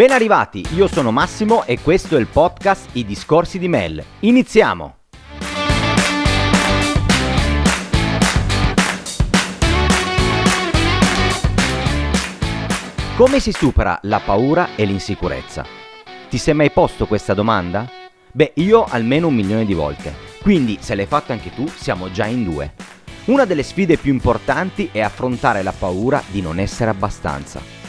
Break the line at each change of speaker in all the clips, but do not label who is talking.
Ben arrivati, io sono Massimo e questo è il podcast I Discorsi di Mel. Iniziamo! Come si supera la paura e l'insicurezza? Ti sei mai posto questa domanda? Beh, io almeno un milione di volte. Quindi, se l'hai fatto anche tu, siamo già in due. Una delle sfide più importanti è affrontare la paura di non essere abbastanza.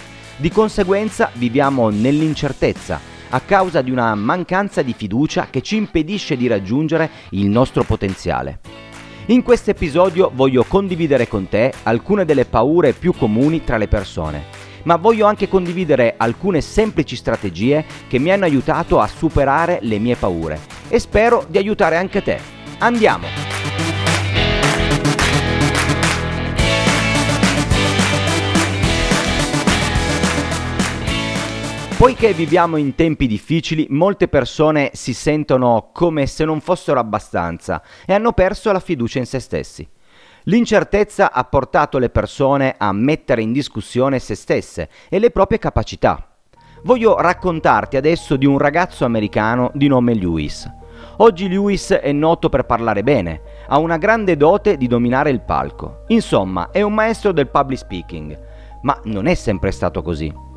Di conseguenza viviamo nell'incertezza a causa di una mancanza di fiducia che ci impedisce di raggiungere il nostro potenziale. In questo episodio voglio condividere con te alcune delle paure più comuni tra le persone, ma voglio anche condividere alcune semplici strategie che mi hanno aiutato a superare le mie paure e spero di aiutare anche te. Andiamo! Poiché viviamo in tempi difficili, molte persone si sentono come se non fossero abbastanza e hanno perso la fiducia in se stessi. L'incertezza ha portato le persone a mettere in discussione se stesse e le proprie capacità. Voglio raccontarti adesso di un ragazzo americano di nome Lewis. Oggi Lewis è noto per parlare bene, ha una grande dote di dominare il palco. Insomma, è un maestro del public speaking. Ma non è sempre stato così.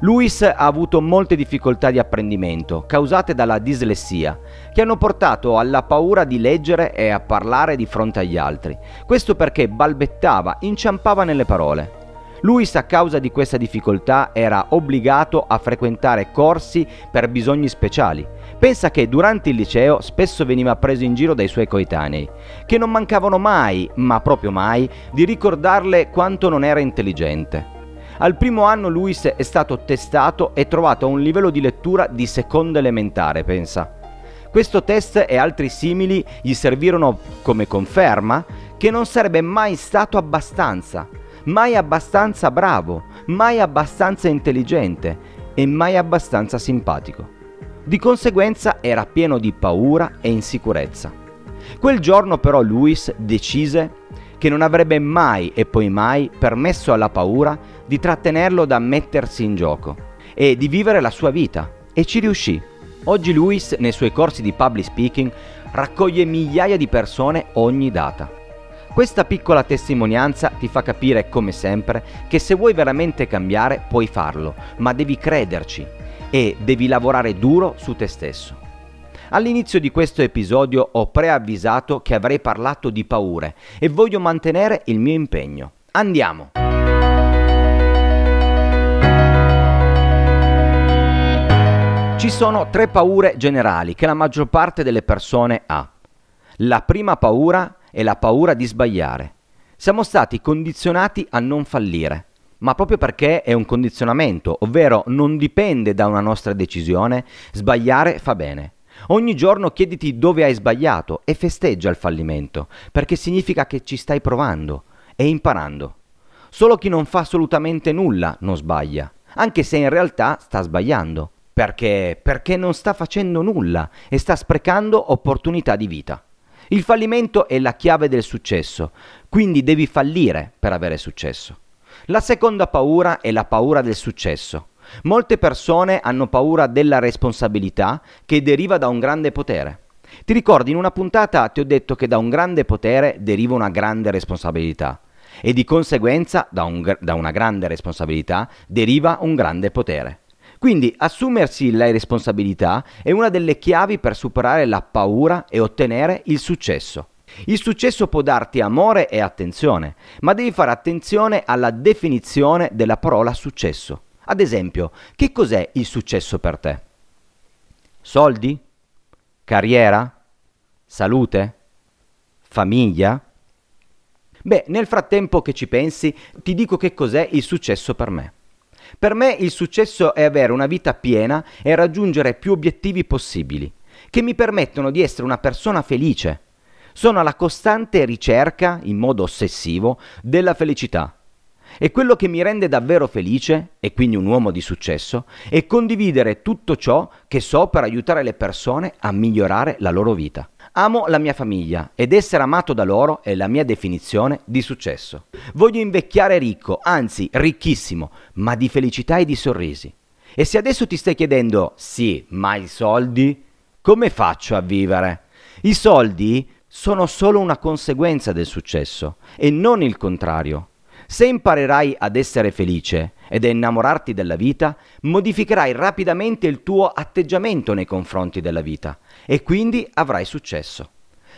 Luis ha avuto molte difficoltà di apprendimento causate dalla dislessia, che hanno portato alla paura di leggere e a parlare di fronte agli altri. Questo perché balbettava, inciampava nelle parole. Luis a causa di questa difficoltà era obbligato a frequentare corsi per bisogni speciali. Pensa che durante il liceo spesso veniva preso in giro dai suoi coetanei, che non mancavano mai, ma proprio mai, di ricordarle quanto non era intelligente. Al primo anno Luis è stato testato e trovato a un livello di lettura di seconda elementare, pensa. Questo test e altri simili gli servirono come conferma che non sarebbe mai stato abbastanza, mai abbastanza bravo, mai abbastanza intelligente e mai abbastanza simpatico. Di conseguenza era pieno di paura e insicurezza. Quel giorno però Luis decise che non avrebbe mai e poi mai permesso alla paura di trattenerlo da mettersi in gioco e di vivere la sua vita. E ci riuscì. Oggi Luis, nei suoi corsi di public speaking, raccoglie migliaia di persone ogni data. Questa piccola testimonianza ti fa capire, come sempre, che se vuoi veramente cambiare puoi farlo, ma devi crederci e devi lavorare duro su te stesso. All'inizio di questo episodio ho preavvisato che avrei parlato di paure e voglio mantenere il mio impegno. Andiamo! Sono tre paure generali che la maggior parte delle persone ha. La prima paura è la paura di sbagliare. Siamo stati condizionati a non fallire, ma proprio perché è un condizionamento, ovvero non dipende da una nostra decisione, sbagliare fa bene. Ogni giorno chiediti dove hai sbagliato e festeggia il fallimento, perché significa che ci stai provando e imparando. Solo chi non fa assolutamente nulla non sbaglia, anche se in realtà sta sbagliando. Perché? Perché non sta facendo nulla e sta sprecando opportunità di vita. Il fallimento è la chiave del successo, quindi devi fallire per avere successo. La seconda paura è la paura del successo. Molte persone hanno paura della responsabilità che deriva da un grande potere. Ti ricordi, in una puntata ti ho detto che da un grande potere deriva una grande responsabilità e di conseguenza da, un, da una grande responsabilità deriva un grande potere. Quindi assumersi le responsabilità è una delle chiavi per superare la paura e ottenere il successo. Il successo può darti amore e attenzione, ma devi fare attenzione alla definizione della parola successo. Ad esempio, che cos'è il successo per te? Soldi? Carriera? Salute? Famiglia? Beh, nel frattempo che ci pensi, ti dico che cos'è il successo per me. Per me il successo è avere una vita piena e raggiungere più obiettivi possibili, che mi permettono di essere una persona felice. Sono alla costante ricerca, in modo ossessivo, della felicità e quello che mi rende davvero felice, e quindi un uomo di successo, è condividere tutto ciò che so per aiutare le persone a migliorare la loro vita. Amo la mia famiglia ed essere amato da loro è la mia definizione di successo. Voglio invecchiare ricco, anzi ricchissimo, ma di felicità e di sorrisi. E se adesso ti stai chiedendo, sì, ma i soldi? Come faccio a vivere? I soldi sono solo una conseguenza del successo e non il contrario. Se imparerai ad essere felice ed a innamorarti della vita, modificherai rapidamente il tuo atteggiamento nei confronti della vita e quindi avrai successo.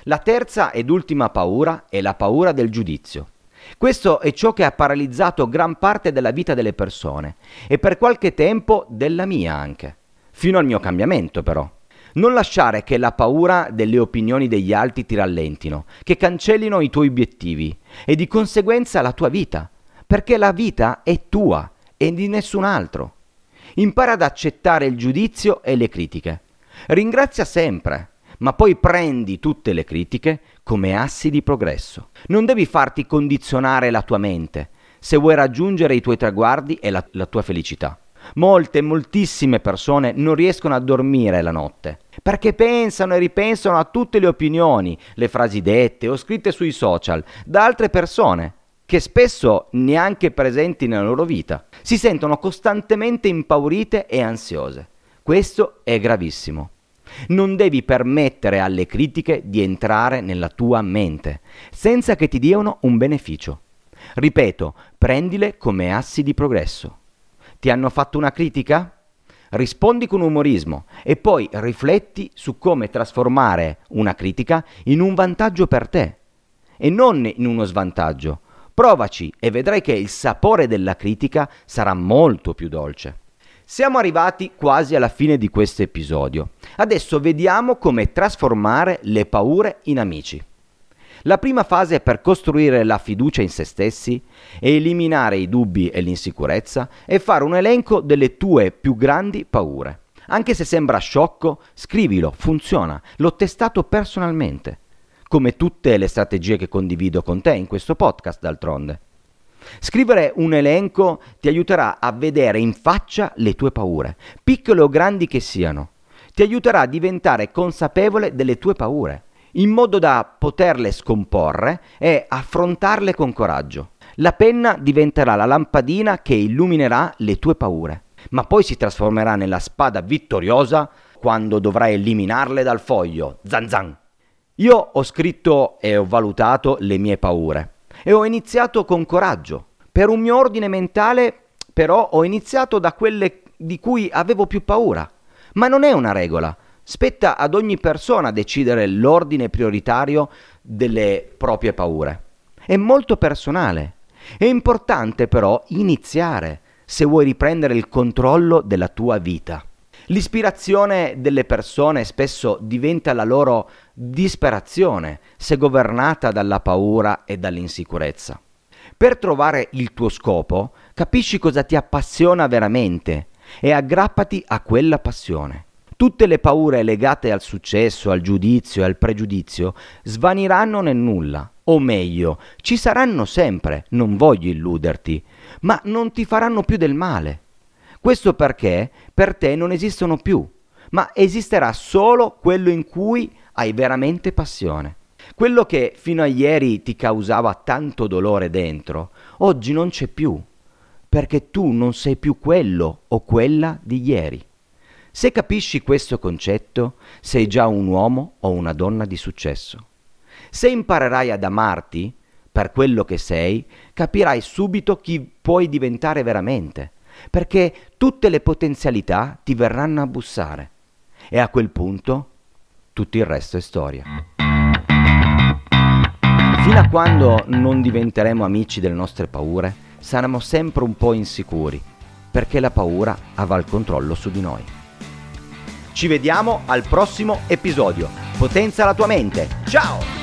La terza ed ultima paura è la paura del giudizio. Questo è ciò che ha paralizzato gran parte della vita delle persone e per qualche tempo della mia anche. Fino al mio cambiamento però. Non lasciare che la paura delle opinioni degli altri ti rallentino, che cancellino i tuoi obiettivi e di conseguenza la tua vita, perché la vita è tua e di nessun altro. Impara ad accettare il giudizio e le critiche. Ringrazia sempre, ma poi prendi tutte le critiche come assi di progresso. Non devi farti condizionare la tua mente se vuoi raggiungere i tuoi traguardi e la, la tua felicità. Molte, moltissime persone non riescono a dormire la notte perché pensano e ripensano a tutte le opinioni, le frasi dette o scritte sui social da altre persone che spesso neanche presenti nella loro vita. Si sentono costantemente impaurite e ansiose. Questo è gravissimo. Non devi permettere alle critiche di entrare nella tua mente, senza che ti diano un beneficio. Ripeto, prendile come assi di progresso. Ti hanno fatto una critica? Rispondi con umorismo e poi rifletti su come trasformare una critica in un vantaggio per te e non in uno svantaggio. Provaci e vedrai che il sapore della critica sarà molto più dolce. Siamo arrivati quasi alla fine di questo episodio. Adesso vediamo come trasformare le paure in amici. La prima fase per costruire la fiducia in se stessi e eliminare i dubbi e l'insicurezza è fare un elenco delle tue più grandi paure. Anche se sembra sciocco, scrivilo, funziona, l'ho testato personalmente, come tutte le strategie che condivido con te in questo podcast d'altronde. Scrivere un elenco ti aiuterà a vedere in faccia le tue paure, piccole o grandi che siano. Ti aiuterà a diventare consapevole delle tue paure, in modo da poterle scomporre e affrontarle con coraggio. La penna diventerà la lampadina che illuminerà le tue paure, ma poi si trasformerà nella spada vittoriosa quando dovrai eliminarle dal foglio. Zan zan. Io ho scritto e ho valutato le mie paure e ho iniziato con coraggio. Per un mio ordine mentale, però, ho iniziato da quelle di cui avevo più paura. Ma non è una regola. Spetta ad ogni persona decidere l'ordine prioritario delle proprie paure. È molto personale. È importante però iniziare se vuoi riprendere il controllo della tua vita. L'ispirazione delle persone spesso diventa la loro disperazione se governata dalla paura e dall'insicurezza. Per trovare il tuo scopo, capisci cosa ti appassiona veramente e aggrappati a quella passione. Tutte le paure legate al successo, al giudizio e al pregiudizio svaniranno nel nulla, o meglio, ci saranno sempre, non voglio illuderti, ma non ti faranno più del male. Questo perché per te non esistono più, ma esisterà solo quello in cui hai veramente passione. Quello che fino a ieri ti causava tanto dolore dentro, oggi non c'è più, perché tu non sei più quello o quella di ieri. Se capisci questo concetto, sei già un uomo o una donna di successo. Se imparerai ad amarti per quello che sei, capirai subito chi puoi diventare veramente perché tutte le potenzialità ti verranno a bussare e a quel punto tutto il resto è storia. Fino a quando non diventeremo amici delle nostre paure, saremo sempre un po' insicuri, perché la paura avrà il controllo su di noi. Ci vediamo al prossimo episodio. Potenza la tua mente. Ciao!